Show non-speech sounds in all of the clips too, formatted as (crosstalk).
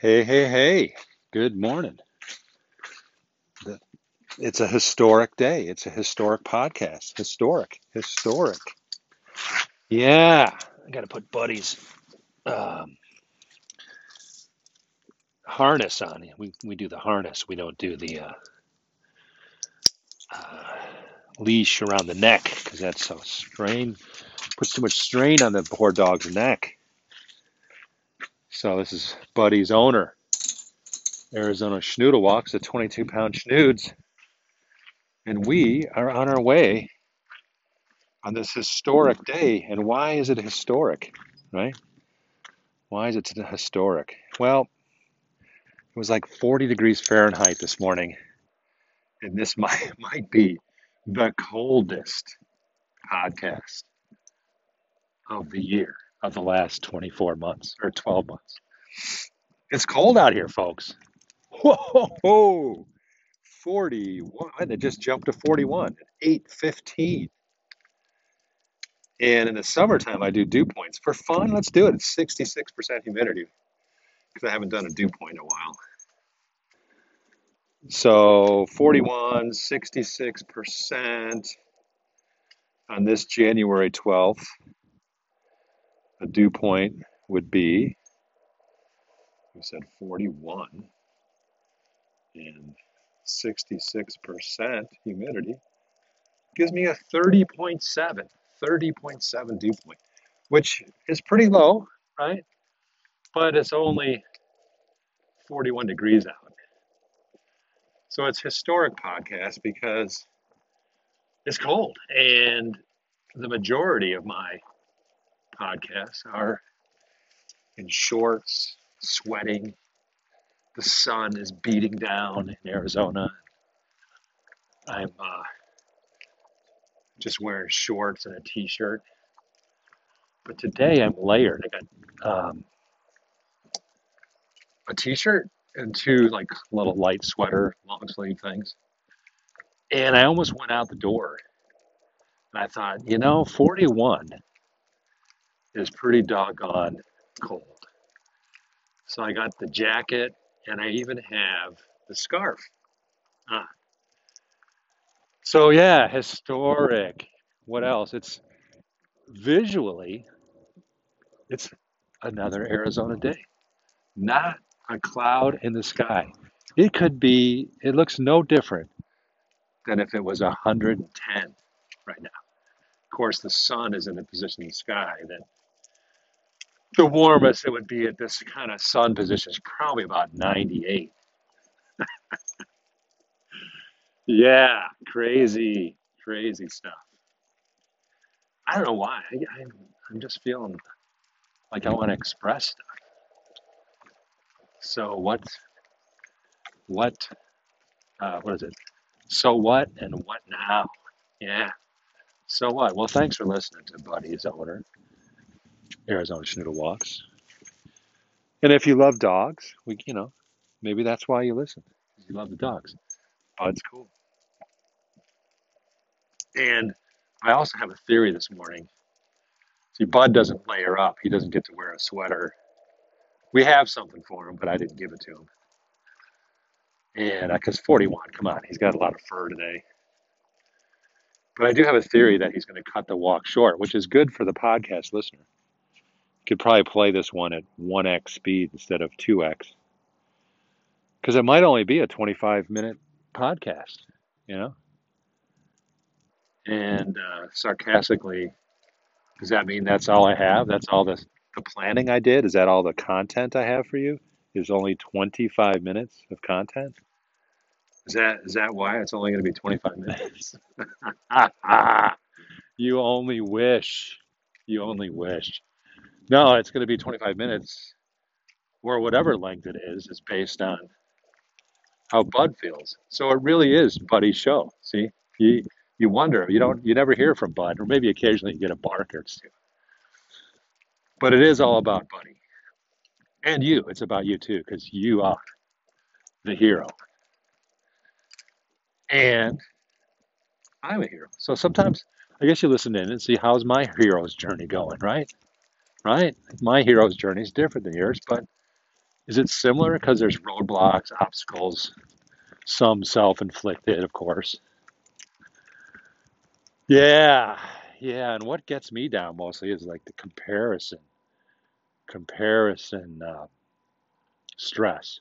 Hey, hey, hey. Good morning. It's a historic day. It's a historic podcast. Historic. Historic. Yeah. I got to put Buddy's um, harness on. We, we do the harness. We don't do the uh, uh, leash around the neck because that's so strain, puts too much strain on the poor dog's neck. So this is Buddy's owner, Arizona Schnoodle Walks, the 22 pound schnoods. And we are on our way on this historic day. And why is it historic, right? Why is it historic? Well, it was like 40 degrees Fahrenheit this morning, and this (laughs) might, might be the coldest podcast of the year, of the last 24 months or 12 months. It's cold out here, folks. Whoa, 41. It just jumped to 41 at 8:15. And in the summertime, I do dew points for fun. Let's do it. It's 66% humidity because I haven't done a dew point in a while. So 41, 66% on this January 12th. A dew point would be, we said 41 and 66% humidity gives me a 30.7, 30.7 dew point, which is pretty low, right? But it's only 41 degrees out. So it's historic podcast because it's cold and the majority of my podcasts are in shorts, sweating. The sun is beating down in Arizona. I'm uh, just wearing shorts and a t-shirt. But today I'm layered. I got um, a t-shirt and two like little light sweater, long sleeve things. And I almost went out the door. And I thought, you know, 41 is pretty doggone cold. So I got the jacket and I even have the scarf on. So yeah, historic. What else? It's visually, it's another Arizona day. Not a cloud in the sky. It could be, it looks no different than if it was 110 right now. Of course, the sun is in a position in the sky that the warmest it would be at this kind of sun position is probably about 98. (laughs) Yeah, crazy, crazy stuff. I don't know why. I, I, I'm just feeling like I want to express stuff. So what, what, uh, what is it? So what and what now? Yeah. So what? Well, thanks for listening to Buddy's owner, Arizona Schnoodle Walks. And if you love dogs, we, you know, maybe that's why you listen. You love the dogs. Oh, Bud's cool. And I also have a theory this morning. See, Bud doesn't layer up. He doesn't get to wear a sweater. We have something for him, but I didn't give it to him. And because 41, come on, he's got a lot of fur today. But I do have a theory that he's going to cut the walk short, which is good for the podcast listener. Could probably play this one at 1x speed instead of 2x. Because it might only be a 25 minute podcast, you know? And uh, sarcastically, does that mean that's all I have? That's all the, the planning I did? Is that all the content I have for you? Is only 25 minutes of content? Is that is that why it's only going to be 25 minutes? (laughs) you only wish. You only wish. No, it's going to be 25 minutes or whatever length it is is based on how Bud feels. So it really is Buddy's show. See, you you wonder you don't you never hear from Bud, or maybe occasionally you get a bark or two. But it is all about Buddy and you. It's about you too, because you are the hero, and I'm a hero. So sometimes I guess you listen in and see how's my hero's journey going, right? Right? My hero's journey is different than yours, but Is it similar? Because there's roadblocks, obstacles, some self-inflicted, of course. Yeah, yeah. And what gets me down mostly is like the comparison, comparison uh, stress.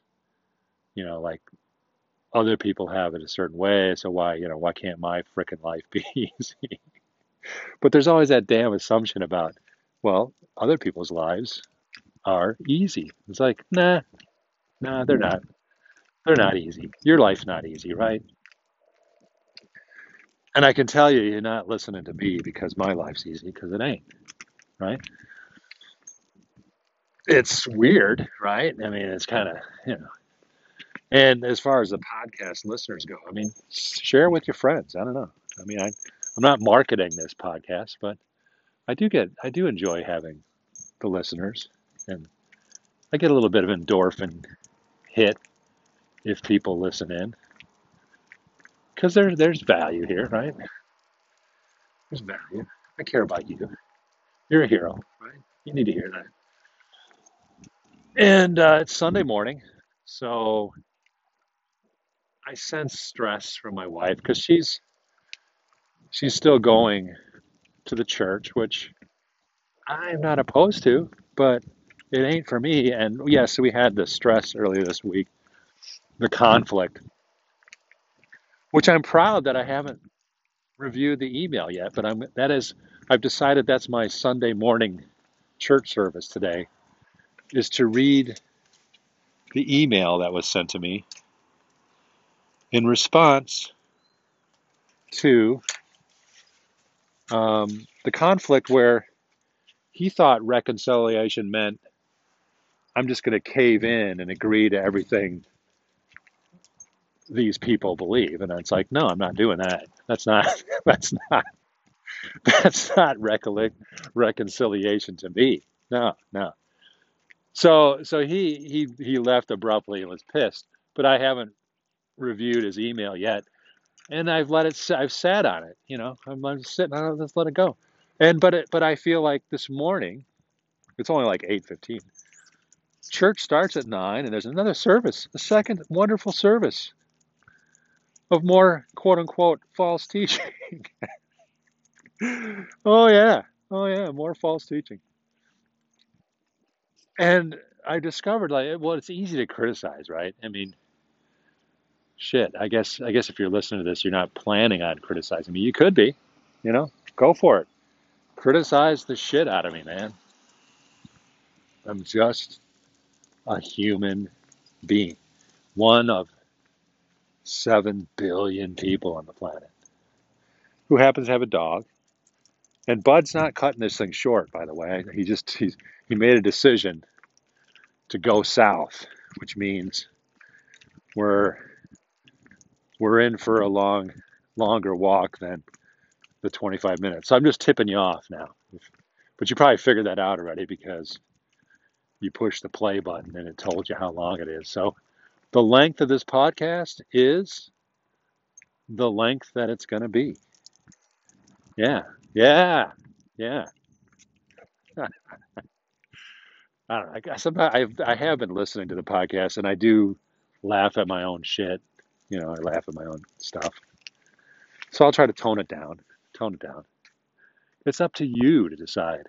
You know, like other people have it a certain way, so why, you know, why can't my frickin' life be (laughs) easy? But there's always that damn assumption about, well, other people's lives are easy. It's like, nah, nah, they're not. They're not easy. Your life's not easy, right? And I can tell you, you're not listening to me because my life's easy, because it ain't, right? It's weird, right? I mean, it's kind of, you know. And as far as the podcast listeners go, I mean, share with your friends. I don't know. I mean, I, I'm not marketing this podcast, but I do get, I do enjoy having the listeners, and I get a little bit of endorphin hit if people listen in, because there, there's value here, right? There's value. I care about you. You're a hero, right? You need to hear that. And uh, it's Sunday morning, so I sense stress from my wife because she's she's still going to the church, which I'm not um, opposed to, but it ain't for me. And yes, we had the stress earlier this week, the conflict, which I'm proud that I haven't reviewed the email yet, but I'm that is I've decided that's my Sunday morning church service today is to read the email that was sent to me in response to um, the conflict where he thought reconciliation meant I'm just going to cave in and agree to everything these people believe, and it's like, no, I'm not doing that. That's not. (laughs) That's not. That's not recollect reconciliation to me. No, no. So, so he he he left abruptly and was pissed. But I haven't reviewed his email yet, and I've let it. I've sat on it. You know, I'm, I'm sitting on it. Let's let it go. And but it, but I feel like this morning, it's only like eight fifteen. Church starts at nine, and there's another service, a second wonderful service of more quote unquote false teaching. (laughs) oh yeah, oh yeah, more false teaching. And I discovered like, well, it's easy to criticize, right? I mean, shit. I guess I guess if you're listening to this, you're not planning on criticizing me. You could be, you know, go for it. Criticize the shit out of me, man. I'm just a human being, one of seven billion people on the planet who happens to have a dog. And Bud's not cutting this thing short, by the way. He just he's, he made a decision to go south, which means we're we're in for a long longer walk than the 25 minutes. So I'm just tipping you off now. But you probably figured that out already because you pushed the play button and it told you how long it is. So the length of this podcast is the length that it's going to be. Yeah. Yeah. Yeah. (laughs) I don't know. I I've, I have been listening to the podcast and I do laugh at my own shit. You know, I laugh at my own stuff. So I'll try to tone it down. Tone it down. It's up to you to decide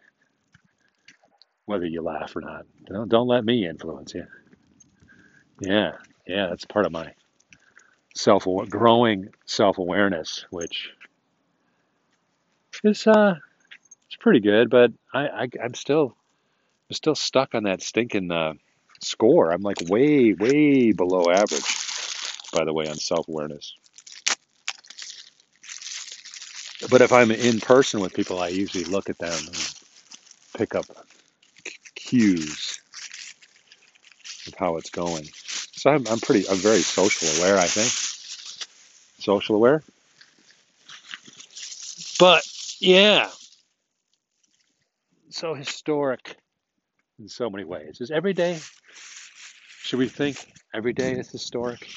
whether you laugh or not. Don't, don't let me influence you. Yeah. Yeah. That's part of my self growing self awareness, which is uh it's pretty good, but I, I I'm still I'm still stuck on that stinking uh, score. I'm like way way below average, by the way, on self awareness. But if I'm in person with people, I usually look at them and pick up cues of how it's going. So I'm, I'm pretty I'm very social aware. I think social aware. But yeah, so historic in so many ways. Is every day? Should we think every day is historic?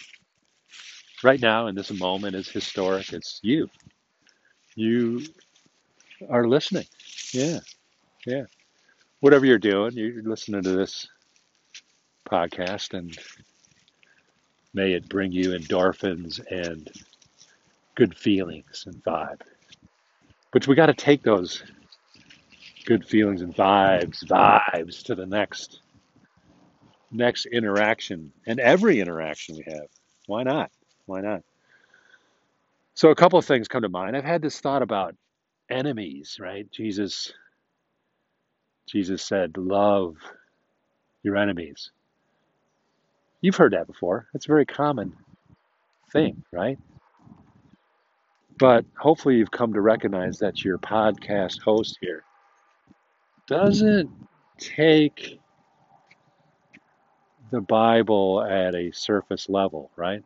Right now, in this moment, is historic. It's you. You are listening. Yeah, yeah. Whatever you're doing, you're listening to this podcast, and may it bring you endorphins and good feelings and vibe. But we got to take those good feelings and vibes, vibes to the next next interaction and every interaction we have. Why not? Why not? So a couple of things come to mind. I've had this thought about enemies, right? Jesus Jesus said, "Love your enemies." You've heard that before. It's a very common thing, right? But hopefully you've come to recognize that your podcast host here doesn't take the Bible at a surface level, right?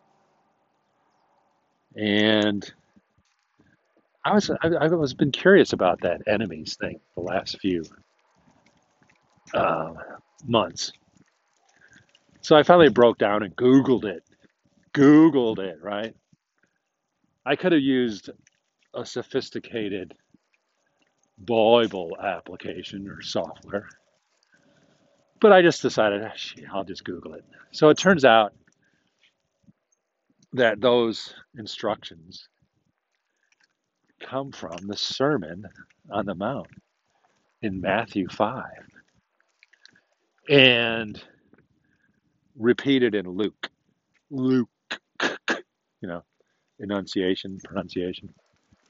And I was I, I was been curious about that enemies thing the last few uh, months. So I finally broke down and Googled it. Googled it, right? I could have used a sophisticated Bible application or software, but I just decided, ah, I'll just Google it. So it turns out that those instructions come from the Sermon on the Mount in Matthew 5 and repeated in Luke. Luke, you know, enunciation, pronunciation.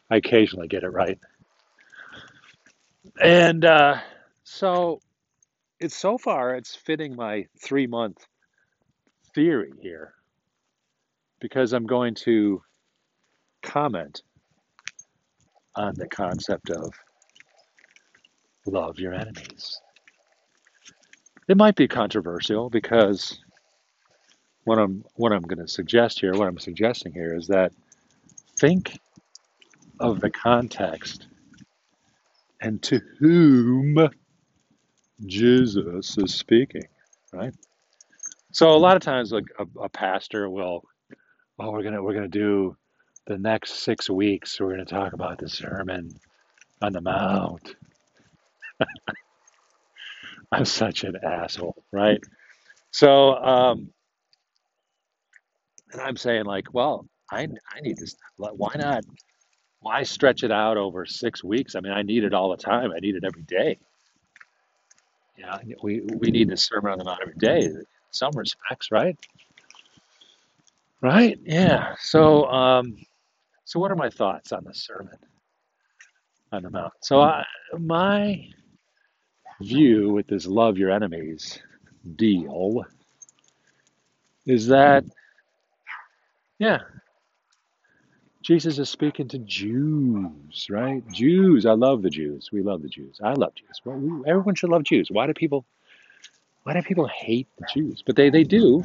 I occasionally get it right. And uh, so it's so far it's fitting my three month theory here because I'm going to comment on the concept of love your enemies. It might be controversial because what I'm what I'm going to suggest here, what I'm suggesting here is that think of the context and to whom Jesus is speaking, right? So a lot of times, like a, a pastor will, oh, we're gonna we're gonna do the next six weeks. We're gonna talk about the Sermon on the Mount. (laughs) I'm such an asshole, right? So, um, and I'm saying like, well, I I need this. Why not? Why stretch it out over six weeks? I mean, I need it all the time. I need it every day. Yeah, we we need the Sermon on the Mount every day. In some respects, right? Right? Yeah. So, um, so what are my thoughts on the Sermon on the Mount? So, I, my view with this love your enemies deal is that, yeah, Jesus is speaking to Jews, right? Jews. I love the Jews. We love the Jews. I love Jews. Well, we, everyone should love Jews. Why do people? Why do people hate the Jews? But they they do.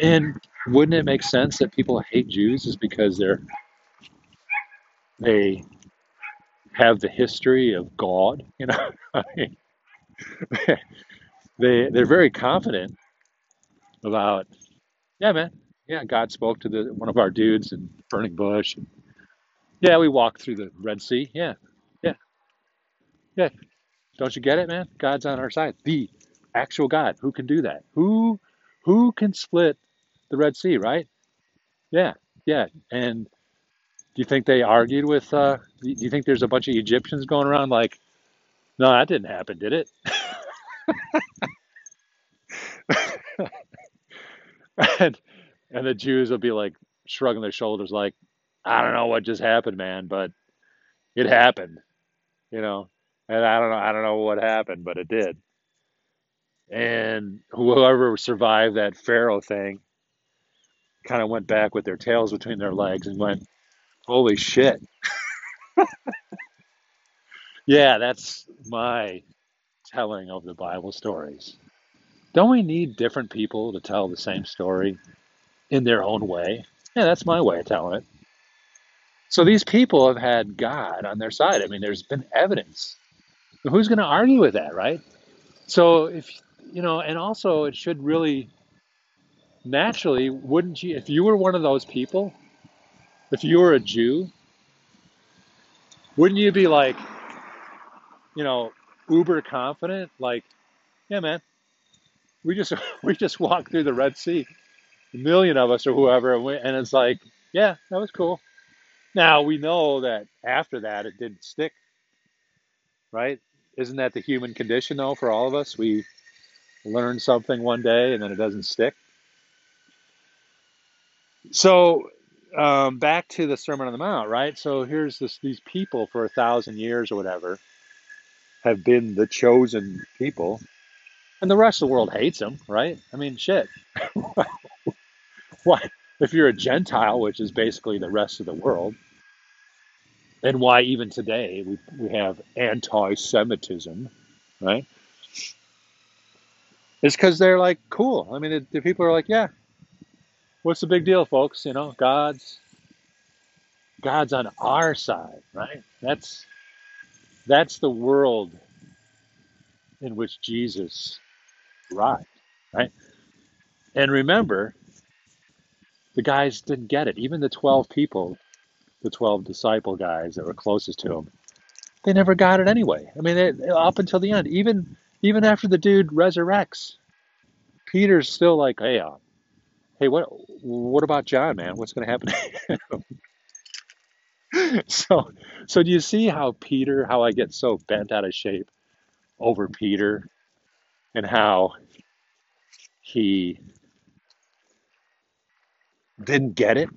And wouldn't it make sense that people hate Jews is because they're they have the history of God? You know, (laughs) they they're very confident about. Yeah, man yeah, God spoke to the one of our dudes in burning bush. Yeah, we walked through the Red Sea. Yeah, yeah, yeah. Don't you get it, man? God's on our side. The actual God who can do that. Who who can split the Red Sea, right? Yeah, yeah. And do you think they argued with? Uh, do you think there's a bunch of Egyptians going around like, no, that didn't happen, did it? (laughs) and and the Jews will be like shrugging their shoulders, like, I don't know what just happened, man, but it happened, you know. And I don't know, I don't know what happened, but it did. And whoever survived that Pharaoh thing kind of went back with their tails between their legs and went, "Holy shit!" (laughs) yeah, that's my telling of the Bible stories. Don't we need different people to tell the same story? in their own way. Yeah, that's my way of telling it. So these people have had God on their side. I mean, there's been evidence. Who's going to argue with that, right? So if you know, and also it should really naturally, wouldn't you? If you were one of those people, if you were a Jew, wouldn't you be like, you know, uber confident? Like, yeah, man, We just (laughs) we just walked through the Red Sea, a million of us or whoever, and, we, and it's like, yeah, that was cool. Now we know that after that it didn't stick, right? Isn't that the human condition though for all of us? We learn something one day and then it doesn't stick. So um, back to the Sermon on the Mount, right? So here's this these people for a thousand years or whatever have been the chosen people, and the rest of the world hates them, right? I mean, shit. (laughs) Why? If you're a Gentile, which is basically the rest of the world, and why even today we, we have anti-Semitism, right? It's because they're like cool. I mean, the, the people are like, yeah, what's the big deal, folks? You know, God's God's on our side, right? That's that's the world in which Jesus arrived, right? And remember, the guys didn't get it. Even the 12 people, the 12 disciple guys that were closest to him, they never got it anyway. I mean, they, up until the end, even even after the dude resurrects, Peter's still like, "Hey, uh, hey, what what about John, man? What's going to happen?" (laughs) so, so do you see how Peter, how I get so bent out of shape over Peter, and how he didn't get it?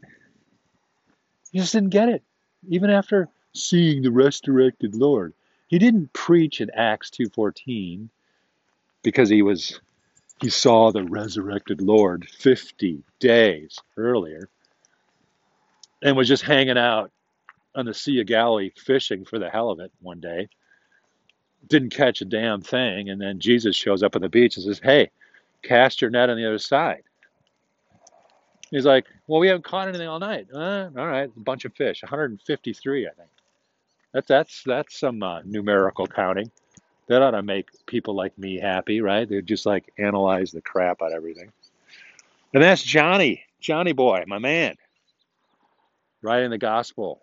He just didn't get it, even after seeing the resurrected Lord. He didn't preach in Acts two fourteen because he was he saw the resurrected Lord fifty days earlier and was just hanging out on the Sea of Galilee fishing for the hell of it one day. Didn't catch a damn thing, and then Jesus shows up on the beach and says, "Hey, cast your net on the other side." He's like, "Well, we haven't caught anything all night." Uh, all right, a bunch of fish, 153, I think. That's that's that's some uh, numerical counting. That ought to make people like me happy, right? They just like analyze the crap out of everything. And that's Johnny, Johnny boy, my man, writing the gospel,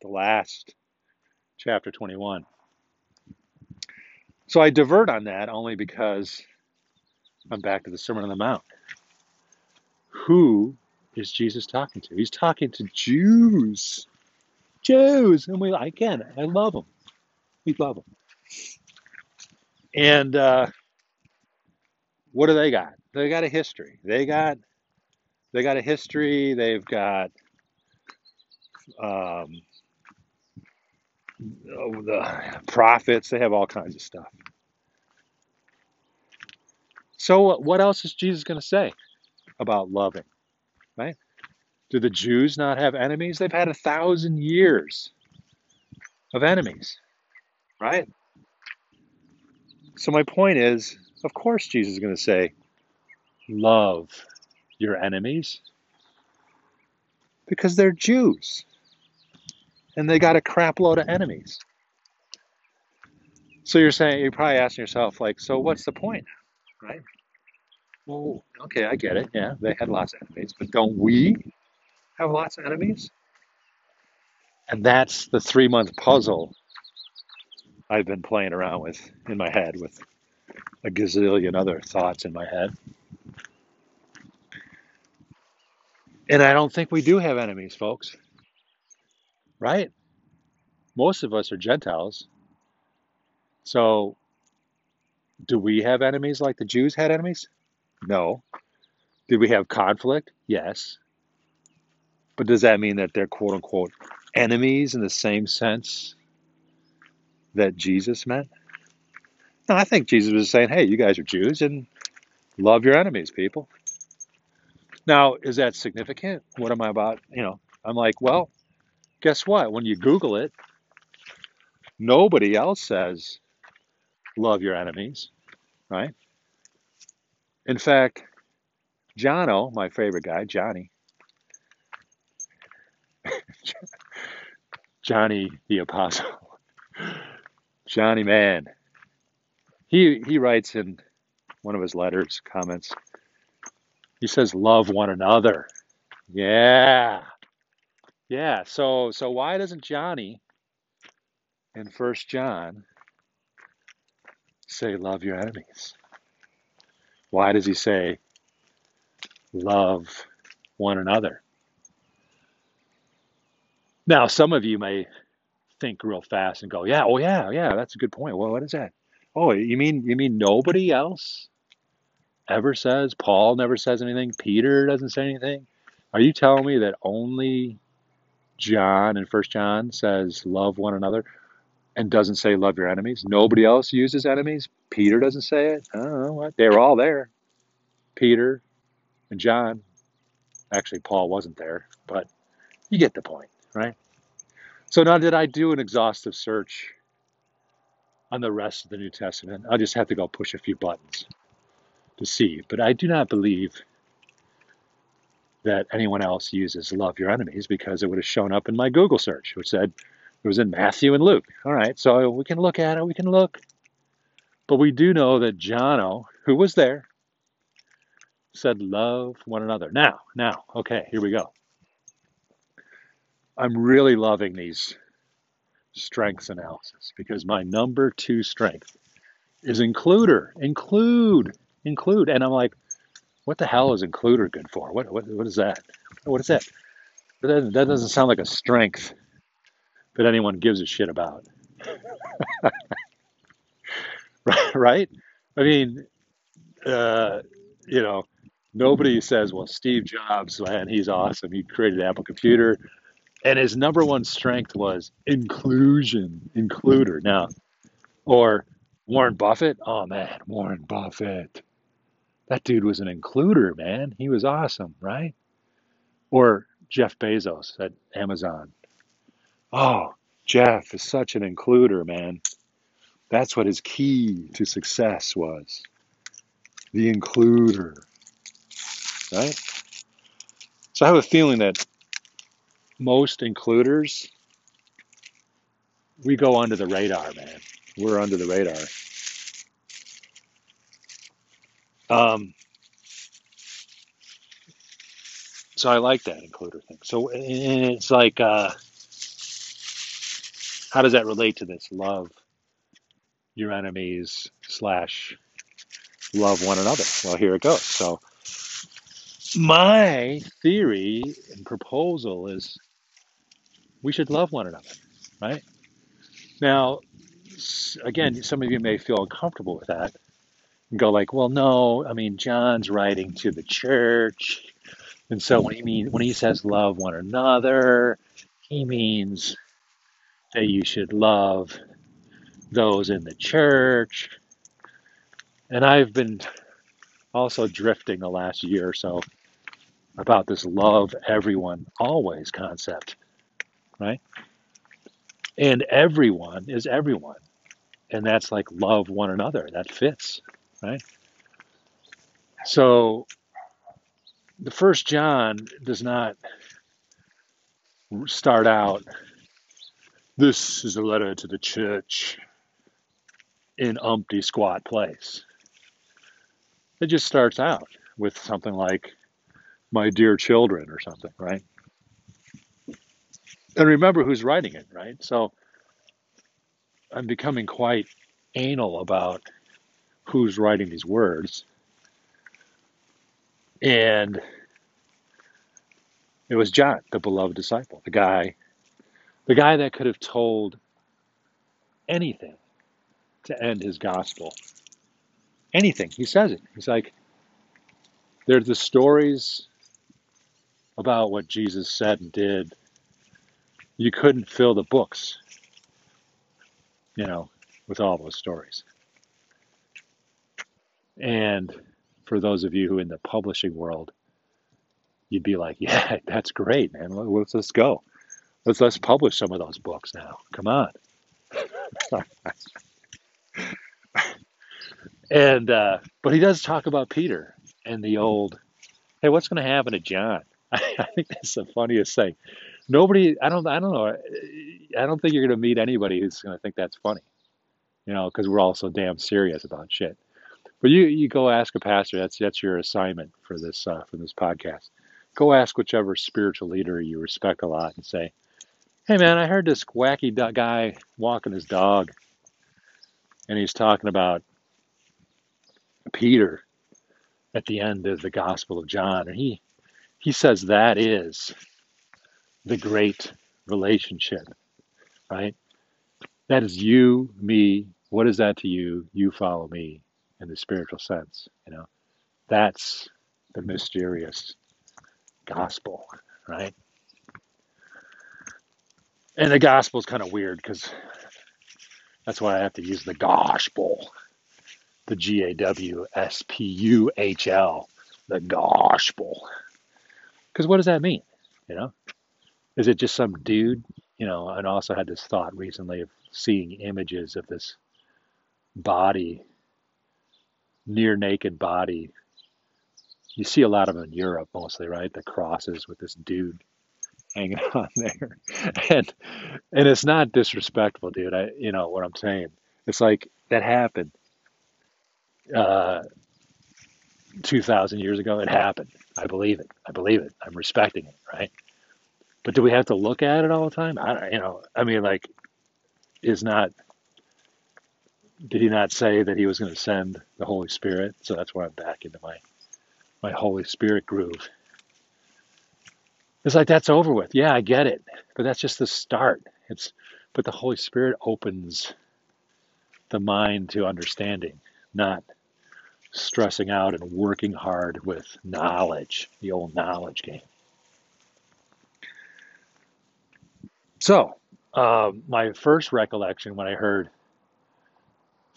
the last chapter 21. So I divert on that only because I'm back to the Sermon on the Mount. Who is Jesus talking to? He's talking to Jews. Jews. And we, again, I love them. We love them. And uh, what do they got? They got a history. They got they got a history. They've got um, oh, the prophets. They have all kinds of stuff. So what else is Jesus going to say about loving? Right? Do the Jews not have enemies? They've had a thousand years of enemies, right? So my point is, of course, Jesus is going to say, love your enemies because they're Jews and they got a crap load of enemies. So you're saying, you're probably asking yourself, like, so what's the point, right? Well, okay, I get it. Yeah, they had lots of enemies, but don't we have lots of enemies? And that's the three month puzzle I've been playing around with in my head with a gazillion other thoughts in my head. And I don't think we do have enemies, folks, right? Most of us are Gentiles. So, do we have enemies like the Jews had enemies? No. Did we have conflict? Yes. But does that mean that they're quote unquote enemies in the same sense that Jesus meant? No, I think Jesus was saying, hey, you guys are Jews and love your enemies, people. Now, is that significant? What am I about? You know, I'm like, well, guess what? When you Google it, nobody else says love your enemies, right? In fact, Jono, my favorite guy, Johnny, (laughs) Johnny the Apostle, Johnny Man, he he writes in one of his letters, comments, he says, love one another. Yeah. Yeah. So so why doesn't Johnny in First John say love your enemies? Why does he say, love one another? Now, some of you may think real fast and go, yeah, oh yeah, yeah, that's a good point. Well, what is that? Oh, you mean you mean nobody else ever says? Paul never says anything. Peter doesn't say anything. Are you telling me that only John in First John says love one another and doesn't say love your enemies? Nobody else uses enemies. Peter doesn't say it. I don't know what. They were all there. Peter and John. Actually, Paul wasn't there, but you get the point, right? So now, did I do an exhaustive search on the rest of the New Testament? I'll just have to go push a few buttons to see. But I do not believe that anyone else uses love your enemies because it would have shown up in my Google search, which said it was in Matthew and Luke. All right, so we can look at it, we can look. But we do know that Jono, who was there, said, Love one another. Now, now, okay, here we go. I'm really loving these strengths analysis because my number two strength is includer. Include, include. And I'm like, what the hell is includer good for? What, what, what is that? What is that? That doesn't, that doesn't sound like a strength that anyone gives a shit about. (laughs) right? I mean, uh, you know, nobody says, well, Steve Jobs, man, he's awesome. He created Apple Computer. And his number one strength was inclusion, includer. Now, or Warren Buffett. Oh, man, Warren Buffett that dude was an includer, man. He was awesome, right? Or Jeff Bezos at Amazon. Oh, Jeff is such an includer, man. That's what his key to success was. The includer. Right? So I have a feeling that most includers, we go under the radar, man. We're under the radar. Um, so I like that includer thing. So and it's like, uh, how does that relate to this? Love your enemies slash love one another. Well, here it goes. So my theory and proposal is we should love one another, right? Now, again, some of you may feel uncomfortable with that and go like, well, no, I mean, John's writing to the church. And so when he mean when he says love one another, he means that you should love those in the church. And I've been also drifting the last year or so about this love everyone always concept, right? And everyone is everyone. And that's like love one another. That fits right? So the first John does not start out, this is a letter to the church in umpty squat place. It just starts out with something like, my dear children, or something, right? And remember who's writing it, right? So I'm becoming quite anal about who's writing these words. And it was John, the beloved disciple, the guy, the guy that could have told anything to end his gospel. Anything. He says it. He's like, there's the stories about what Jesus said and did. You couldn't fill the books, you know, with all those stories. And for those of you who in the publishing world, you'd be like, (laughs) yeah, that's great, man. Let's let's go. Let's let's publish some of those books now. Come on. (laughs) and uh, but he does talk about Peter and the old. Hey, what's going to happen to John? (laughs) I think that's the funniest thing. Nobody, I don't, I don't know. I don't think you're going to meet anybody who's going to think that's funny. You know, because we're all so damn serious about shit. But you you go ask a pastor. That's that's your assignment for this uh, for this podcast. Go ask whichever spiritual leader you respect a lot and say, "Hey man, I heard this wacky guy walking his dog, and he's talking about Peter at the end of the Gospel of John, and he he says that is the great relationship, right? That is you, me. What is that to you? You follow me in the spiritual sense, you know. That's the mysterious gospel, right? And the gospel is kind of weird because that's why I have to use the gospel, the G A W S P U H L, the gospel. Because what does that mean? You know, is it just some dude? You know, and I also had this thought recently of seeing images of this body, near naked body. You see a lot of them in Europe mostly, right? The crosses with this dude hanging (laughs) on there. And and it's not disrespectful, dude. I you know what I'm saying. It's like that happened uh, two thousand years ago. It happened. I believe it. I believe it. I'm respecting it, right? But do we have to look at it all the time? I you know. I mean, like, is not. Did he not say that he was going to send the Holy Spirit? So that's why I'm back into my my Holy Spirit groove. It's like that's over with. Yeah, I get it. But that's just the start. It's but the Holy Spirit opens the mind to understanding, not stressing out and working hard with knowledge, the old knowledge game. So, uh, my first recollection when I heard,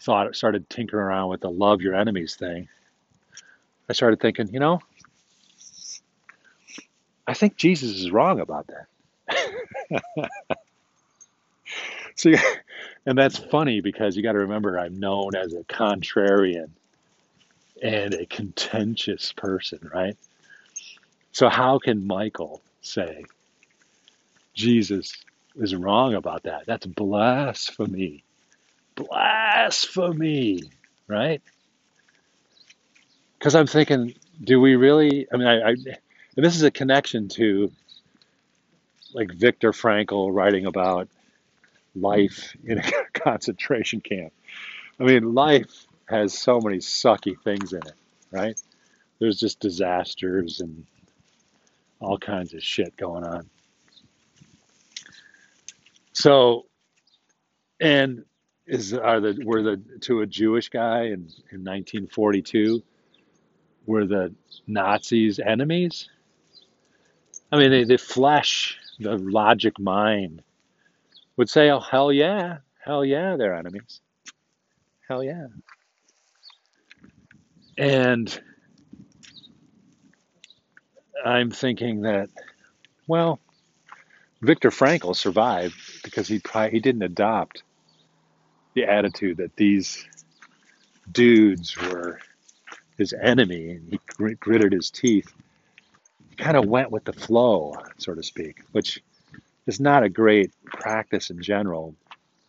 thought, started tinkering around with the love your enemies thing, I started thinking, you know, I think Jesus is wrong about that. (laughs) So, (laughs) and that's funny because you got to remember I'm known as a contrarian and a contentious person, right? So, how can Michael say Jesus is wrong about that? That's blasphemy. Blasphemy, right? Because I'm thinking, do we really? I mean, I, I, and this is a connection to like Viktor Frankl writing about life in a (laughs) concentration camp. I mean, life has so many sucky things in it, right? There's just disasters and all kinds of shit going on. So, and is are the were the to a Jewish guy in, in 1942 were the Nazis enemies? I mean, they, the flesh, the logic mind would say, "Oh hell yeah, hell yeah, they're enemies, hell yeah." And I'm thinking that, well, Viktor Frankl survived because he probably, he didn't adopt the attitude that these dudes were his enemy, and he gritted his teeth. He kind of went with the flow, so to speak, which is not a great practice in general.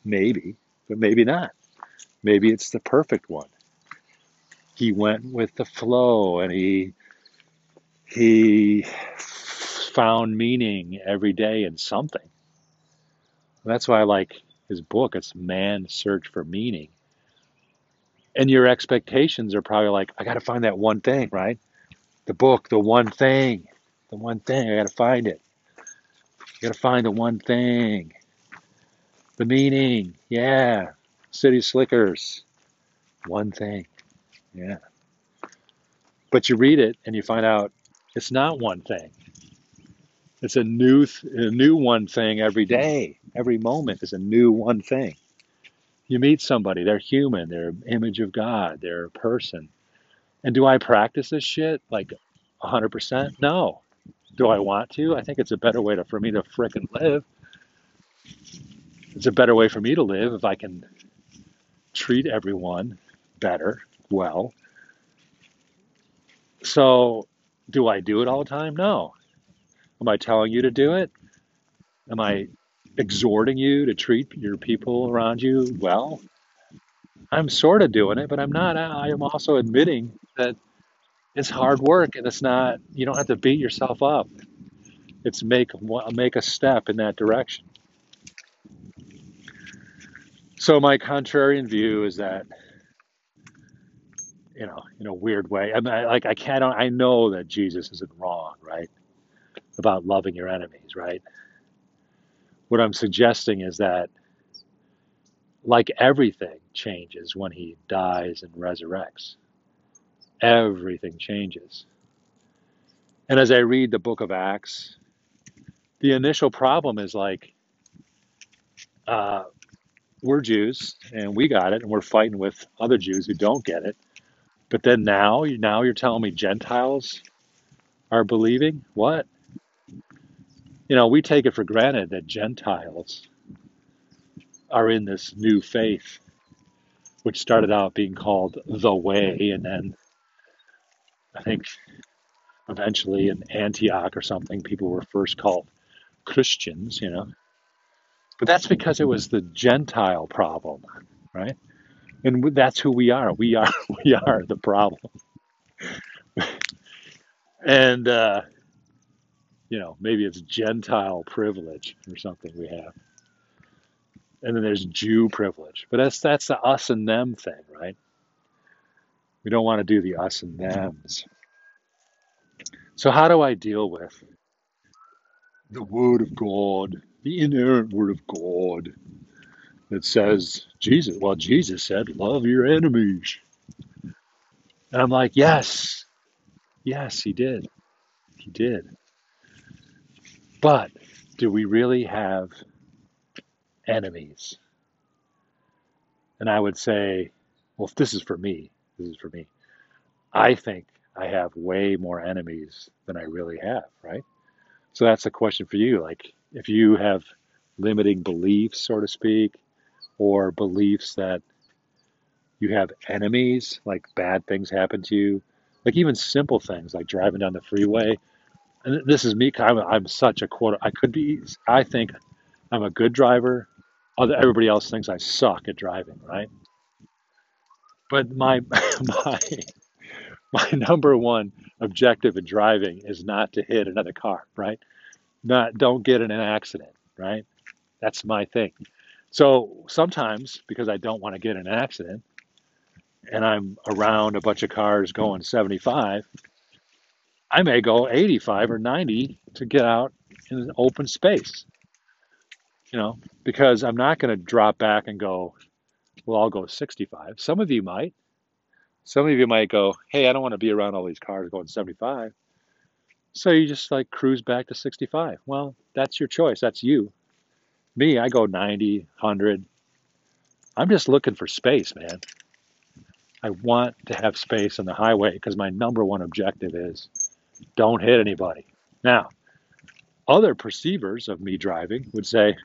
Maybe, but maybe not. Maybe it's the perfect one. He went with the flow, and he he found meaning every day in something. That's why I like his book. It's Man's Search for Meaning. And your expectations are probably like, I got to find that one thing, right? The book, the one thing, the one thing. I got to find it. I got to find the one thing. The meaning. Yeah. City Slickers. One thing. Yeah. But you read it and you find out it's not one thing. It's a new, th- a new one thing every day. Every moment is a new one thing. You meet somebody, they're human, they're image of God, they're a person. And do I practice this shit like 100%? No. Do I want to? I think it's a better way to, for me to frickin' live. It's a better way for me to live if I can treat everyone better, well. So, do I do it all the time? No. Am I telling you to do it? Am I exhorting you to treat your people around you well? I'm sort of doing it, but I'm not. I am also admitting that it's hard work and it's not, you don't have to beat yourself up. It's make, make a step in that direction. So, my contrarian view is that you know, in a weird way. I mean, I, like I can't. I know that Jesus isn't wrong, about loving your enemies, right. What I'm suggesting is that, like everything changes when he dies and resurrects. Everything changes. And as I read the book of Acts, the initial problem is like, uh, we're Jews and we got it, and we're fighting with other Jews who don't get it. But then now, now you're telling me Gentiles are believing? What? You know, we take it for granted that Gentiles are in this new faith, which started out being called the Way, and then I think eventually in Antioch or something, people were first called Christians, you know. But that's because it was the Gentile problem, right? And that's who we are. We are (laughs) we are the problem. (laughs) And uh, you know, maybe it's Gentile privilege or something we have. And then there's Jew privilege. But that's that's the us and them thing, right? We don't want to do the us and thems. So how do I deal with the word of God, the inerrant word of God that says Jesus, well, Jesus said, love your enemies. And I'm like, yes, yes, he did. He did. But do we really have enemies? And I would say, well, if this is for me, this is for me. I think I have way more enemies than I really have, right? So that's a question for you. Like, if you have limiting beliefs, so to speak, or beliefs that you have enemies, like bad things happen to you, like even simple things like driving down the freeway. And this is me. I'm, I'm such a quote. I could be. I think I'm a good driver. Other everybody else thinks I suck at driving, right? But my (laughs) my my number one objective in driving is not to hit another car, right? Not don't get in an accident, right? That's my thing. So sometimes because I don't want to get in an accident and I'm around a bunch of cars going 75, I may go 85 or 90 to get out in an open space, you know, because I'm not going to drop back and go, well, I'll go 65. Some of you might. Some of you might go, hey, I don't want to be around all these cars going 75. So you just like cruise back to 65. Well, that's your choice. That's you. Me, I go 90, 100. I'm just looking for space, man. I want to have space on the highway because my number one objective is don't hit anybody. Now, other perceivers of me driving would say,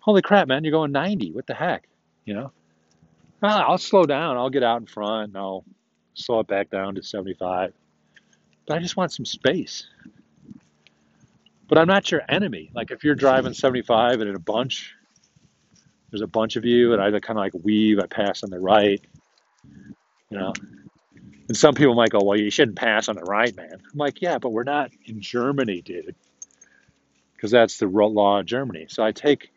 holy crap, man, you're going 90. What the heck? You know, "Ah, I'll slow down. I'll get out in front and I'll slow it back down to 75. But I just want some space. But I'm not your enemy. Like if you're driving 75 and in a bunch, there's a bunch of you, and I kind of like weave, I pass on the right, you know. And some people might go, well, you shouldn't pass on the right, man. I'm like, yeah, but we're not in Germany, dude, because that's the law of Germany. So I take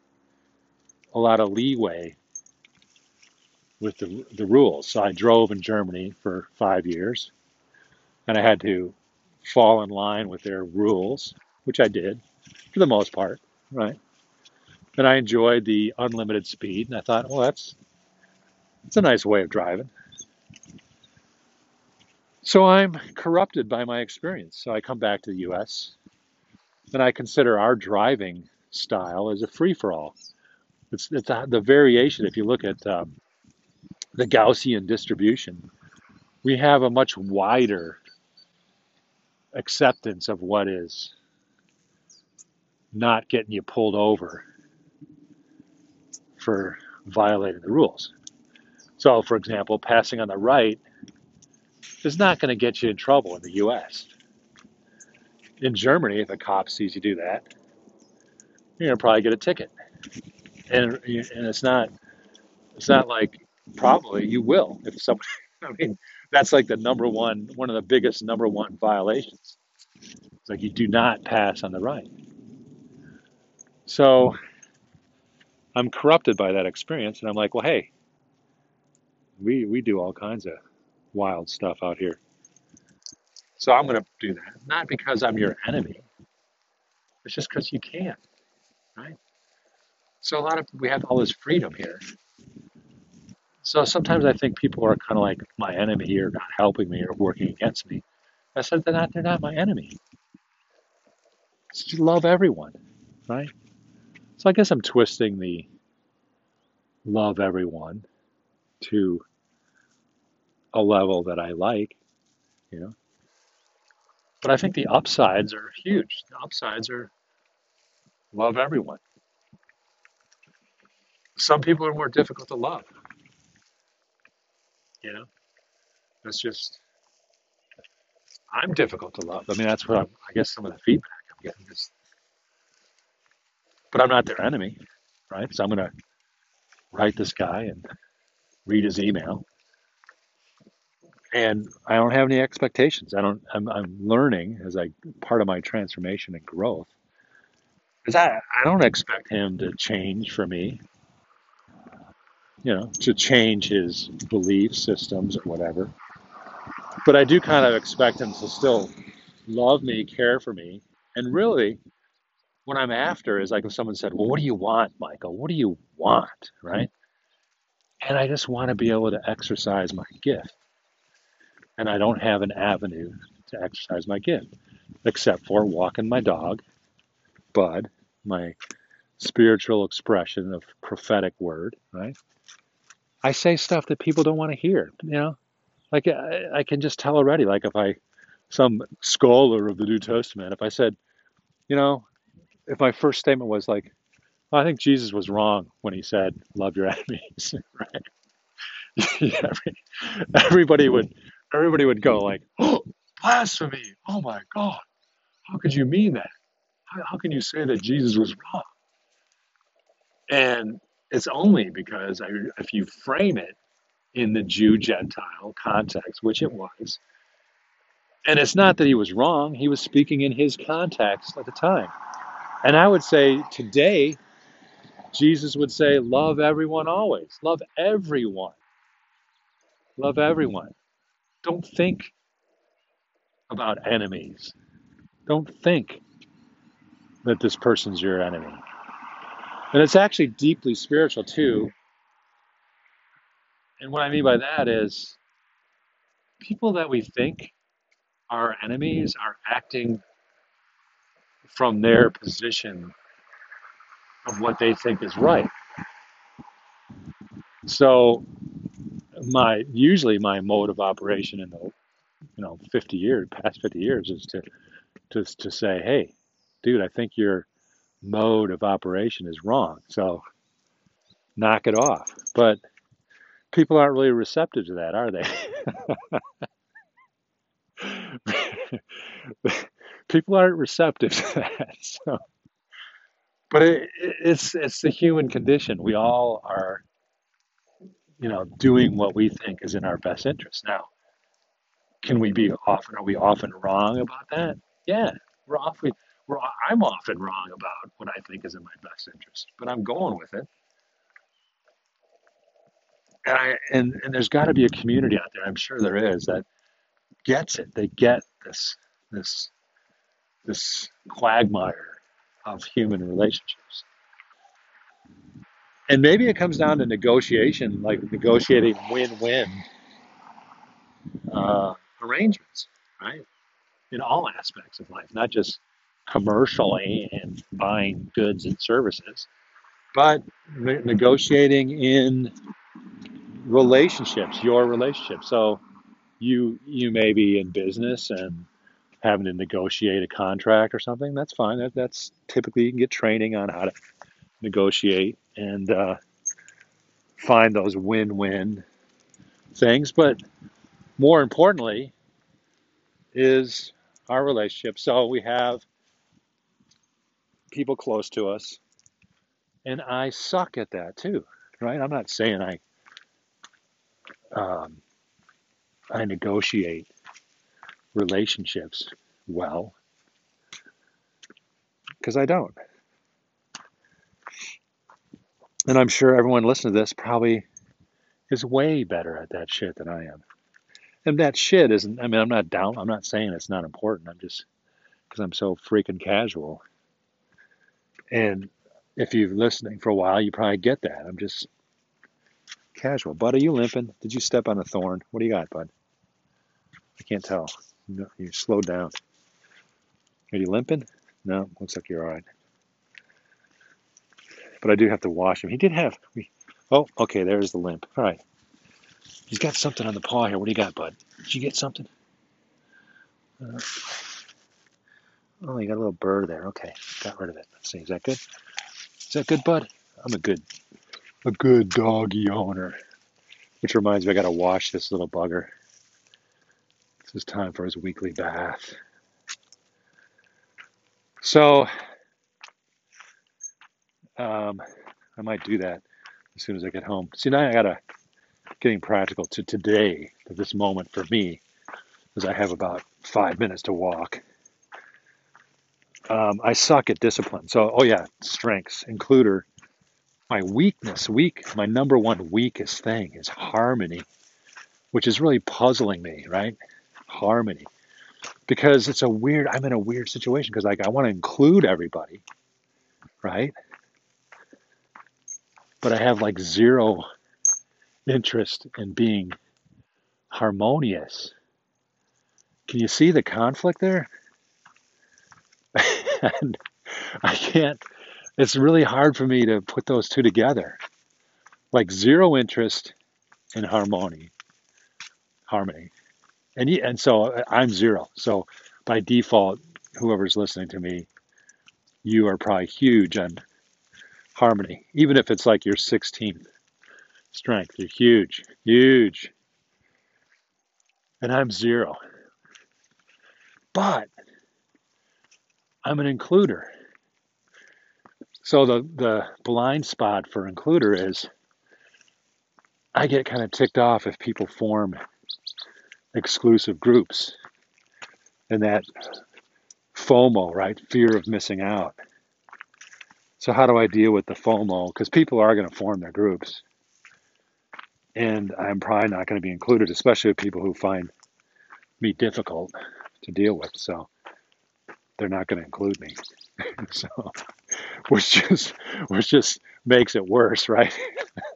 a lot of leeway with the, the rules. So I drove in Germany for five years, and I had to fall in line with their rules, which I did for the most part, right? And I enjoyed the unlimited speed, and I thought, well, that's it's a nice way of driving. So I'm corrupted by my experience. So I come back to the U.S. and I consider our driving style as a free for all. It's, it's a, the variation. If you look at um, the Gaussian distribution, we have a much wider acceptance of what is not getting you pulled over for violating the rules. So, for example, passing on the right is not going to get you in trouble in the US. In Germany, if a cop sees you do that, you're going to probably get a ticket. And, and it's not it's not like probably you will if somebody (laughs) I mean that's like the number one one of the biggest number one violations. It's like you do not pass on the right. So I'm corrupted by that experience and I'm like, well hey, we we do all kinds of wild stuff out here. So I'm going to do that. Not because I'm your enemy. It's just because you can, right? So a lot of we have all this freedom here. So sometimes I think people are kind of like my enemy or not helping me or working against me. I said they're not. They're not my enemy. Just love everyone, right? So I guess I'm twisting the love everyone to a level that I like, you know. But I think the upsides are huge. The upsides are love everyone. Some people are more difficult to love, you know. That's just I'm difficult to love. I mean, that's what I'm, I guess some of the feedback I'm getting is. But I'm not their enemy, right? So I'm gonna write this guy and read his email, and I don't have any expectations. I don't. I'm, I'm learning as I part of my transformation and growth. Is I I don't expect him to change for me, you know, to change his belief systems or whatever. But I do kind of expect him to still love me, care for me, and really, what I'm after is like if someone said, "Well, what do you want, Michael? What do you want?" Right? And I just want to be able to exercise my gift, and I don't have an avenue to exercise my gift except for walking my dog, Bud, my spiritual expression of prophetic word, right? I say stuff that people don't want to hear, you know? Like I, I can just tell already, like if I, some scholar of the New Testament, if I said, you know, if my first statement was like, well, I think Jesus was wrong when he said, love your (laughs) enemies, (laughs) right? (laughs) Yeah, Every- everybody would, everybody would go like, (gasps) oh, blasphemy. Oh my God. How could you mean that? How, how can you say that Jesus was wrong? And it's only because I, if you frame it in the Jew Gentile context, which it was, and it's not that he was wrong, he was speaking in his context at the time. And I would say today, Jesus would say, Love everyone always. Love everyone. Love everyone. Don't think about enemies. Don't think that this person's your enemy. And it's actually deeply spiritual too. And what I mean by that is people that we think are enemies are acting from their position of what they think is right. So my usually my mode of operation in the you know 50 years past 50 years is to to to say, hey, dude, I think your mode of operation is wrong. So knock it off. But people aren't really receptive to that, are they? (laughs) people aren't receptive to that. So, but it, it's it's the human condition. We all are, you know, doing what we think is in our best interest. Now, can we be often? Are we often wrong about that? Yeah, we're often. We're, I'm often wrong about what I think is in my best interest, but I'm going with it. And I and, and there's got to be a community out there. I'm sure there is that gets it. They get this this this quagmire of human relationships. And maybe it comes down to negotiation, like negotiating win-win uh, arrangements, right? In all aspects of life, not just commercially and buying goods and services, but ne- negotiating in relationships, your relationships. So you you may be in business and having to negotiate a contract or something. That's fine. That, that's typically you can get training on how to negotiate and uh, find those win-win things. But more importantly is our relationship. So we have people close to us, and I suck at that too, right? I'm not saying I um, I negotiate relationships well because I don't, and I'm sure everyone listening to this probably is way better at that shit than I am. And that shit isn't. I mean, I'm not down. I'm not saying it's not important. I'm just because I'm so freaking casual. And if you're listening for a while, you probably get that. I'm just casual. Bud, are you limping? Did you step on a thorn? What do you got, bud? I can't tell. No, you slowed down. Are you limping? No, looks like you're all right. But I do have to wash him. He did have. We, Oh, okay. There's the limp. All right. He's got something on the paw here. What do you got, bud? Did you get something? Uh, oh, you got a little burr there. Okay, got rid of it. Let's see. Is that good? Is that good, bud? I'm a good, a good doggy owner. Which reminds me, I got to wash this little bugger. This is time for his weekly bath. So, um, I might do that as soon as I get home. See, now I got to getting practical to today, to this moment for me, because I have about five minutes to walk. Um, I suck at discipline. So, oh yeah, strengths, includer. My weakness, weak, my number one weakest thing is harmony, which is really puzzling me, right? Harmony. Because it's a weird, I'm in a weird situation because like I want to include everybody, right? But I have like zero interest in being harmonious. Can you see the conflict there? (laughs) and I can't, it's really hard for me to put those two together. Like zero interest in harmony, harmony. And, and so uh, I'm zero. So by default, whoever's listening to me, you are probably huge on harmony, even if it's like your 16th strength. You're huge, huge. And I'm zero. But I'm an includer. So the, the blind spot for includer is I get kind of ticked off if people form exclusive groups and that FOMO, right? Fear of missing out. So, how do I deal with the FOMO? Because people are going to form their groups and I'm probably not going to be included, especially with people who find me difficult to deal with. So they're not going to include me. (laughs) so which just which just makes it worse, right?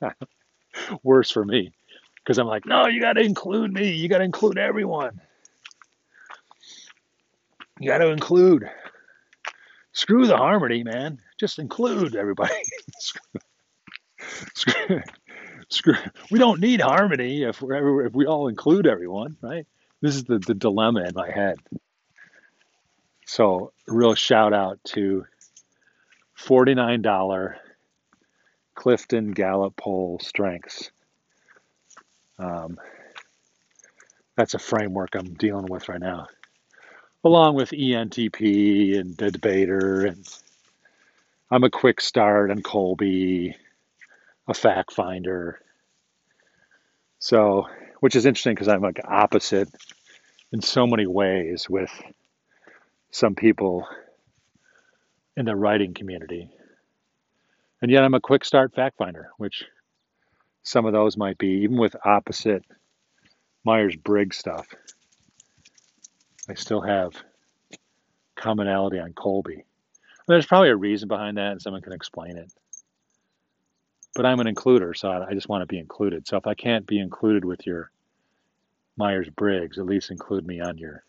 (laughs) worse for me because I'm like, no, you got to include me. You got to include everyone. You got to include. Screw the harmony, man. Just include everybody. (laughs) screw, screw, we don't need harmony if we if we all include everyone, right? This is the, the dilemma in my head. So, real shout out to $49 Clifton Gallup poll strengths. Um, that's a framework I'm dealing with right now, along with ENTP and the debater. And I'm a quick start on Kolbe, a fact finder. So, which is interesting because I'm like opposite in so many ways with some people in the writing community. And yet I'm a quick start fact finder, which some of those might be, even with opposite Myers Briggs stuff. I still have commonality on Kolbe. There's probably a reason behind that, and someone can explain it but I'm an includer, so I just want to be included. So if I can't be included with your Myers Briggs, at least include me on your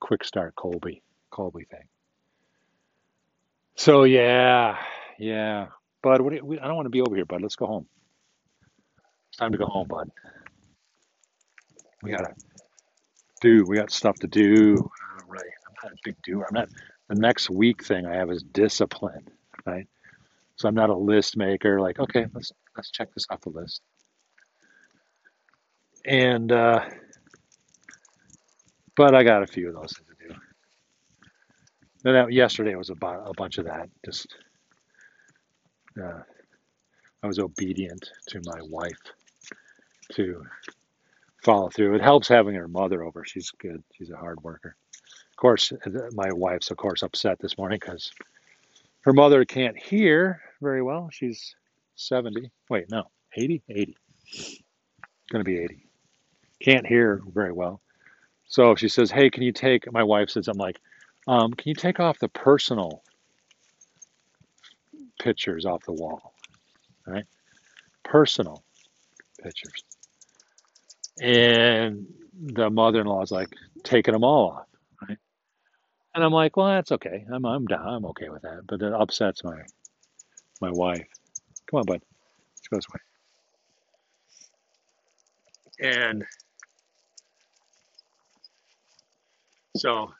quick start Kolbe Kolbe thing. So yeah, yeah, Bud. What do you, I don't want to be over here, Bud. Let's go home. It's time to go home, Bud. We gotta do. We got stuff to do. All right. I'm not a big doer. I'm not. The next week thing I have is discipline. Right. So I'm not a list maker. Like, okay, let's let's check this off the list. And uh, but I got a few of those things to do. And that, yesterday was about a bunch of that. Just uh, I was obedient to my wife to follow through. It helps having her mother over. She's good. She's a hard worker. Of course, my wife's of course upset this morning because her mother can't hear very well. She's 70. Wait, no, 80? 80. Going to be 80. can't hear very well. So she says, "Hey, can you take?" My wife says, "I'm like, um, can you take off the personal pictures off the wall, right? Personal pictures." And the mother-in-law is like taking them all off? And I'm like, "Well, that's okay. I'm I'm down. I'm okay with that." But it upsets my my wife. Come on, bud. Let's go this way. And so,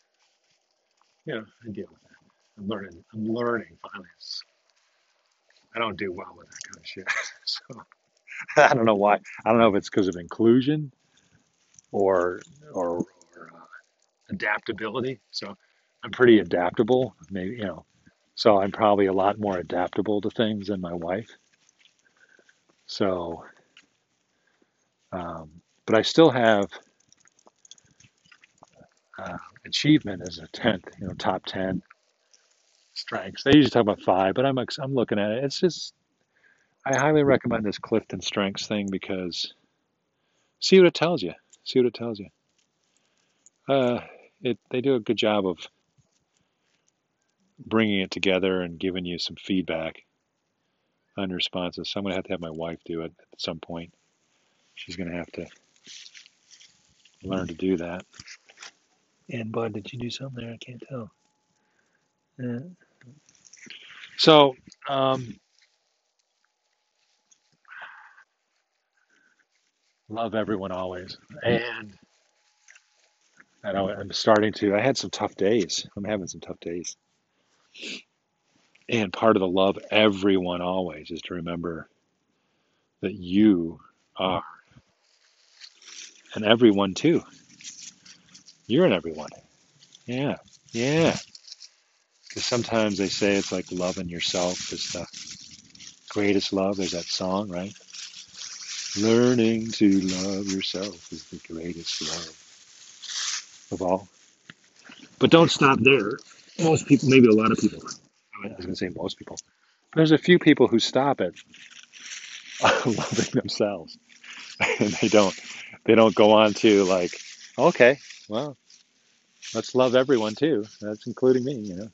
you know, I deal with that. I'm learning. I'm learning finally. I don't do well with that kind of shit. (laughs) so I don't know why. I don't know if it's because of inclusion or or, or uh, adaptability. So I'm pretty adaptable. Maybe you know. So I'm probably a lot more adaptable to things than my wife. So, um, but I still have uh, achievement as a tenth. You know, top ten strengths. They usually talk about five, but I'm I'm looking at it. It's just I highly recommend this Clifton Strengths thing because see what it tells you. See what it tells you. Uh, it they do a good job of bringing it together and giving you some feedback on responses. So I'm gonna have to have my wife do it at some point. She's gonna have to learn to do that. And Bud, did you do something there? I can't tell. Yeah. So, um, love everyone always, and I know I'm starting to. I had some tough days. I'm having some tough days, and part of the love everyone always is to remember that you are an everyone too. You're an everyone. Yeah, yeah. Because sometimes they say it's like loving yourself is the greatest love. There's that song, right? Learning to love yourself is the greatest love of all. But don't stop there. Most people, maybe a lot of people, I was going to say most people, there's a few people who stop at (laughs) loving themselves (laughs) and they don't they don't go on to like okay well let's love everyone too. That's including me you know?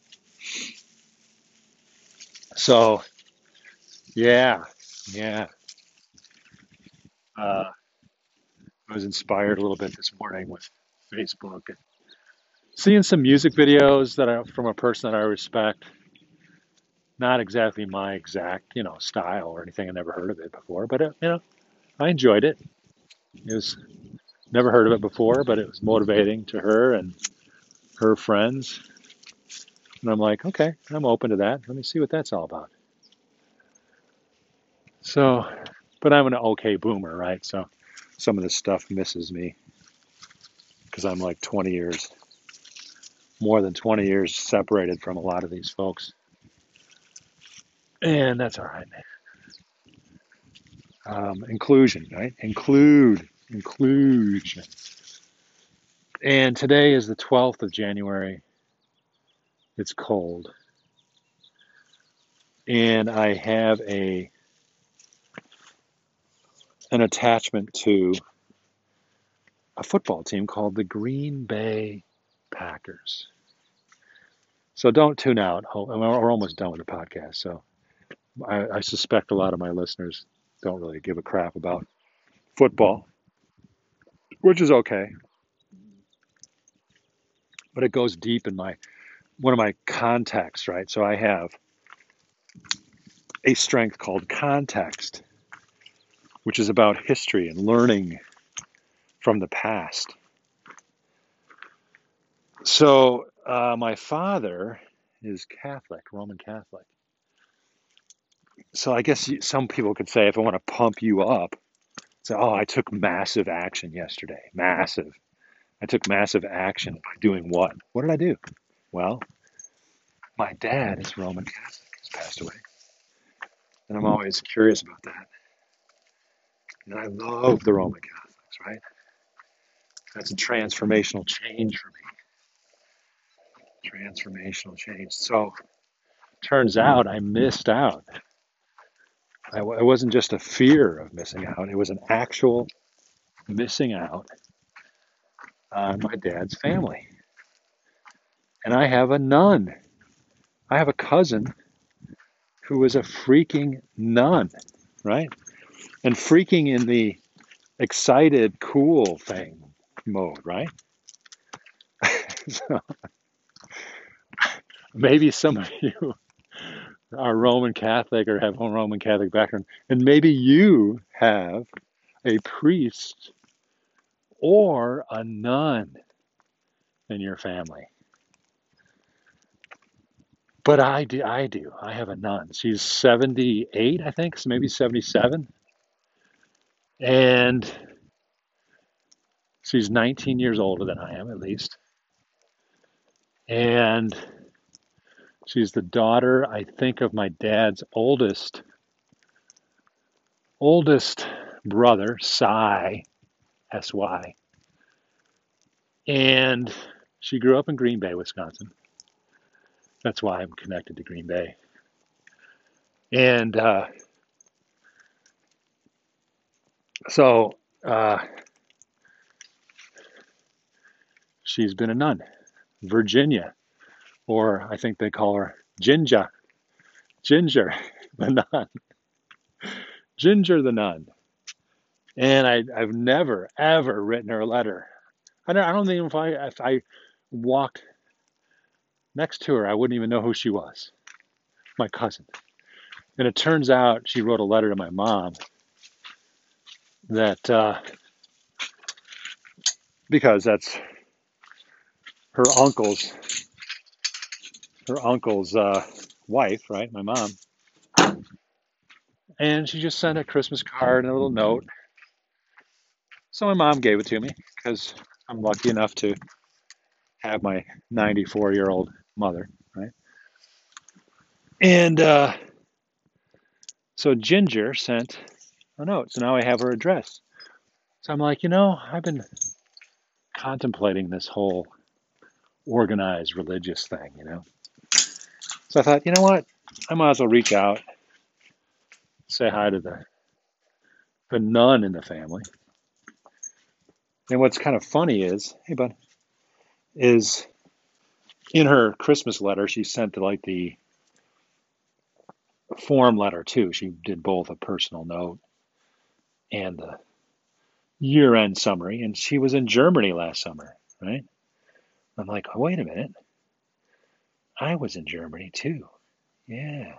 So yeah yeah. Uh, i was inspired a little bit this morning with facebook and seeing some music videos that I, from a person that i respect. Not exactly my exact you know style or anything. I never heard of it before but it, you know i enjoyed it. It was never heard of it before but it was motivating to her and her friends. And i'm like okay i'm open to that. Let me see what that's all about. So but i'm an okay boomer right? So some of this stuff misses me because i'm like 20 years more than 20 years separated from a lot of these folks. And that's all right. Um, inclusion right? Include inclusion. And today is the 12th of january. It's cold. And i have a an attachment to a football team called the green bay packers. So don't tune out. We're almost done with the podcast so I, I suspect a lot of my listeners don't really give a crap about football which is okay. But it goes deep in my one of my contexts right? So i have a strength called context which is about history and learning from the past. So, uh, my father is Catholic, Roman Catholic. So, I guess some people could say, if I want to pump you up, say, oh, I took massive action yesterday. Massive. I took massive action by doing what? What did I do? Well, my dad is Roman Catholic. He's passed away. And I'm always curious about that. And I love the Roman Catholics, right? That's a transformational change for me. Transformational change. So, turns hmm. out I missed out. I, it wasn't just a fear of missing out, it was an actual missing out on my dad's family. And I have a nun. I have a cousin who is a freaking nun, right? And freaking in the excited, cool thing mode, right? (laughs) so maybe some of you are Roman Catholic or have a Roman Catholic background, and maybe you have a priest or a nun in your family. But I do, I do. I have a nun. She's 78, I think, so maybe 77. And she's 19 years older than I am, at least. And she's the daughter, I think, of my dad's oldest oldest brother, Cy, S Y. And she grew up in Green Bay, Wisconsin. That's why I'm connected to Green Bay. And uh, so uh, she's been a nun, Virginia, or I think they call her Ginger, Ginger the (laughs) nun, Ginger the nun. And I, I've never ever written her a letter. I don't, I don't think if I if I walked next to her, I wouldn't even know who she was. My cousin. And it turns out she wrote a letter to my mom that uh, because that's her uncle's her uncle's uh, wife, right? My mom. And she just sent a Christmas card and a little note. So my mom gave it to me because I'm lucky enough to have my 94 year old mother, right? And uh, so Ginger sent a note. So now I have her address. So I'm like, you know, I've been contemplating this whole organized religious thing, you know. So I thought, you know what? I might as well reach out, say hi to the the nun in the family. And what's kind of funny is, hey bud, is in her Christmas letter she sent like the form letter too. She did both a personal note and the year end summary. And she was in Germany last summer, right? I'm like, oh, wait a minute. I was in Germany too. Yeah.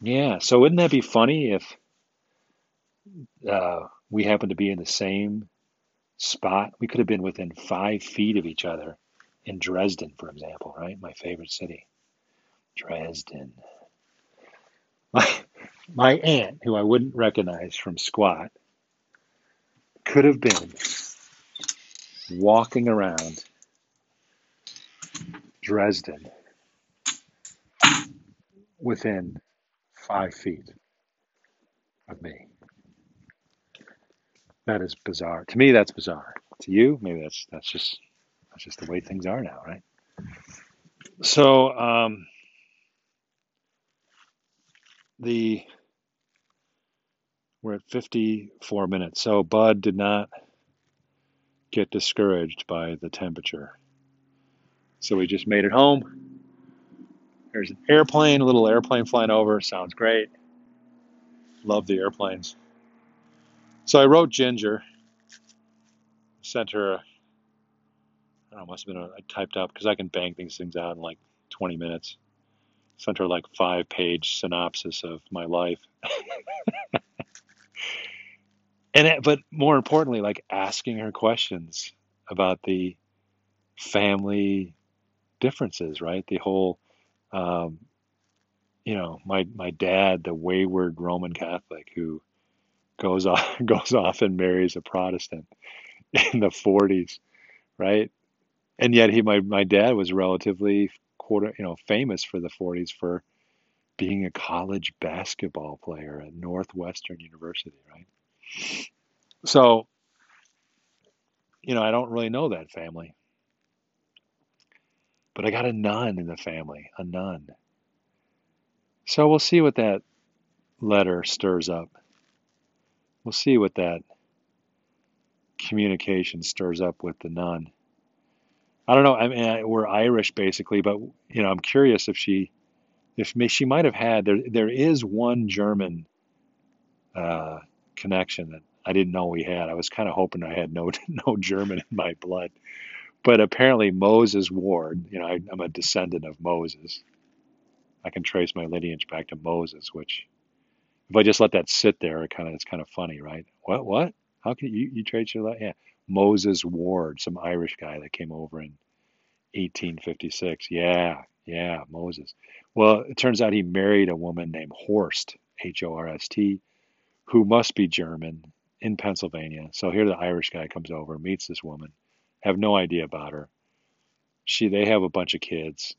Yeah. So wouldn't that be funny if uh, we happened to be in the same spot? We could have been within five feet of each other in Dresden, for example, right? My favorite city. Dresden. My, my aunt, who I wouldn't recognize from squat, could have been walking around Dresden within five feet of me. That is bizarre. To me, that's bizarre. To you, maybe that's that's just that's just the way things are now, right? So um, the we're at 54 minutes. So Bud did not get discouraged by the temperature. So we just made it home. There's an airplane, a little airplane flying over. Sounds great. Love the airplanes. So I wrote Ginger, sent her a, I don't know, must have been a, I typed up because I can bang these things out in like 20 minutes. Sent her like five page synopsis of my life. (laughs) and it, but more importantly, like asking her questions about the family differences, right? The whole, um, you know, my my dad, the wayward Roman Catholic who goes (laughs) off goes off and marries a Protestant in the 40s, right? And yet he my my dad was relatively quarter, you know, famous for the 40s for being a college basketball player at Northwestern University, right? So, you know, I don't really know that family. But I got a nun in the family, a nun. So we'll see what that letter stirs up. We'll see what that communication stirs up with the nun. I don't know. I mean, we're Irish basically, but you know, I'm curious if she, if she might have had there. There is one German uh, connection that I didn't know we had. I was kind of hoping I had no (laughs) no German in my blood, but apparently Moses Ward. You know, I, I'm a descendant of Moses. I can trace my lineage back to Moses, which if I just let that sit there, it kind of it's kind of funny, right? What what? How can you you trace your life? Yeah, Moses Ward, some Irish guy that came over in 1856. Yeah, yeah, Moses. Well, it turns out he married a woman named Horst, H O R S T, who must be German in Pennsylvania. So here the Irish guy comes over, meets this woman, have no idea about her. She they have a bunch of kids.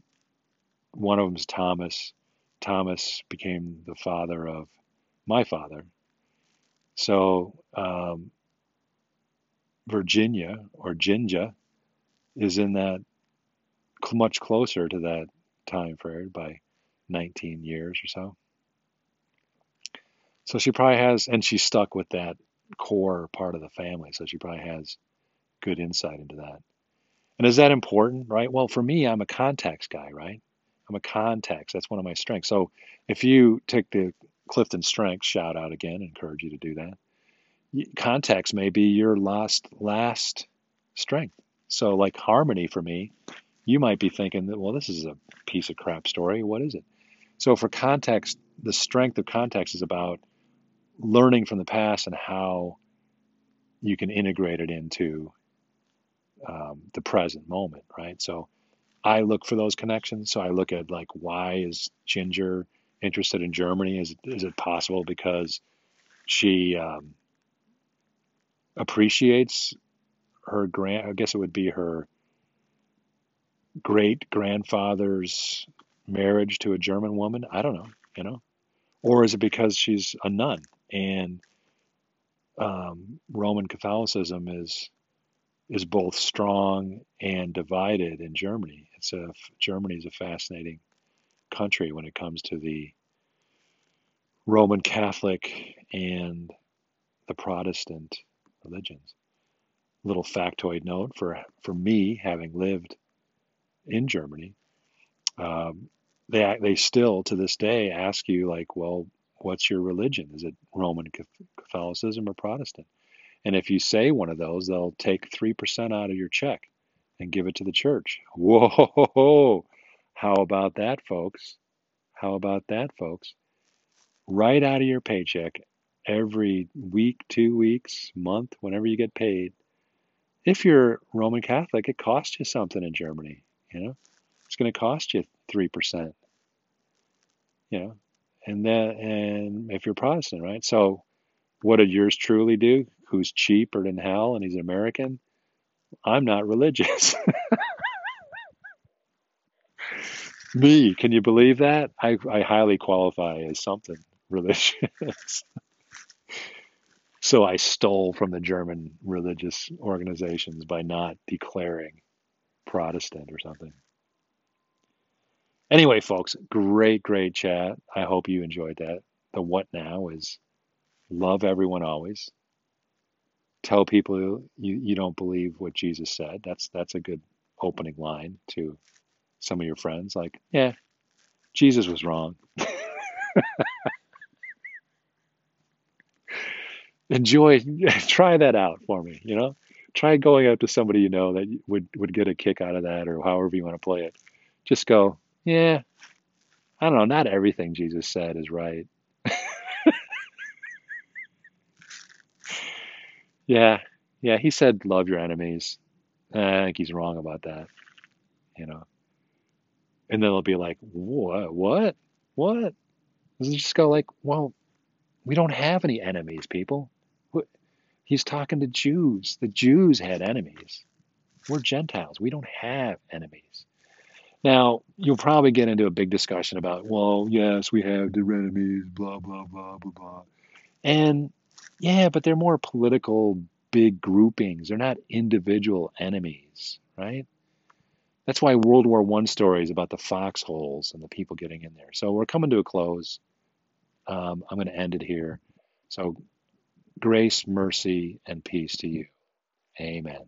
One of them's Thomas. Thomas became the father of my father. So um, Virginia or Ginger is in that much closer to that time period by 19 years or so. So she probably has, and she's stuck with that core part of the family. So she probably has good insight into that. And is that important, right? Well, for me, I'm a context guy, right? I'm a context. That's one of my strengths. So if you take the Clifton Strengths shout out again, encourage you to do that. Context may be your last last strength. So like harmony for me, you might be thinking that well, this is a piece of crap story. What is it? So for context, the strength of context is about learning from the past and how you can integrate it into um, the present moment, right? So I look for those connections. So I look at like why is Ginger interested in Germany? Is is it possible because she um, appreciates her grand? I guess it would be her great grandfather's marriage to a German woman. I don't know, you know, or is it because she's a nun and um, Roman Catholicism is is both strong and divided in Germany. It's a Germany is a fascinating country when it comes to the Roman Catholic and the Protestant religions. Little factoid note for for me, having lived in Germany, um, they they still to this day ask you like, well, what's your religion? Is it Roman Catholicism or Protestant? And if you say one of those, they'll take three percent out of your check and give it to the church. Whoa! How about that, folks? How about that, folks? Right out of your paycheck, every week, two weeks, month, whenever you get paid. If you're Roman Catholic, it costs you something in Germany. You know, it's going to cost you three percent. You know, and then and if you're Protestant, right? So, what did yours truly do? Who's cheaper than hell, and he's an American? I'm not religious. (laughs) Me, can you believe that? I, I highly qualify as something religious. (laughs) so I stole from the German religious organizations by not declaring Protestant or something. Anyway, folks, great, great chat. I hope you enjoyed that. The what now is love everyone always. Tell people you, you don't believe what Jesus said. That's that's a good opening line to some of your friends. Like, yeah, Jesus was wrong. (laughs) Enjoy, (laughs) try that out for me. You know, try going up to somebody you know that would would get a kick out of that, or however you want to play it. Just go, yeah, I don't know, not everything Jesus said is right. Yeah, yeah, he said love your enemies. I think he's wrong about that, you know. And then they'll be like, what, what, what? just go like, well, we don't have any enemies, people. He's talking to Jews. The Jews had enemies. We're Gentiles. We don't have enemies. Now, you'll probably get into a big discussion about, well, yes, we have the enemies, blah, blah, blah, blah, blah. And yeah, but they're more political big groupings. They're not individual enemies, right? That's why World War One stories about the foxholes and the people getting in there. So we're coming to a close. Um, I'm going to end it here. So grace, mercy, and peace to you. Amen.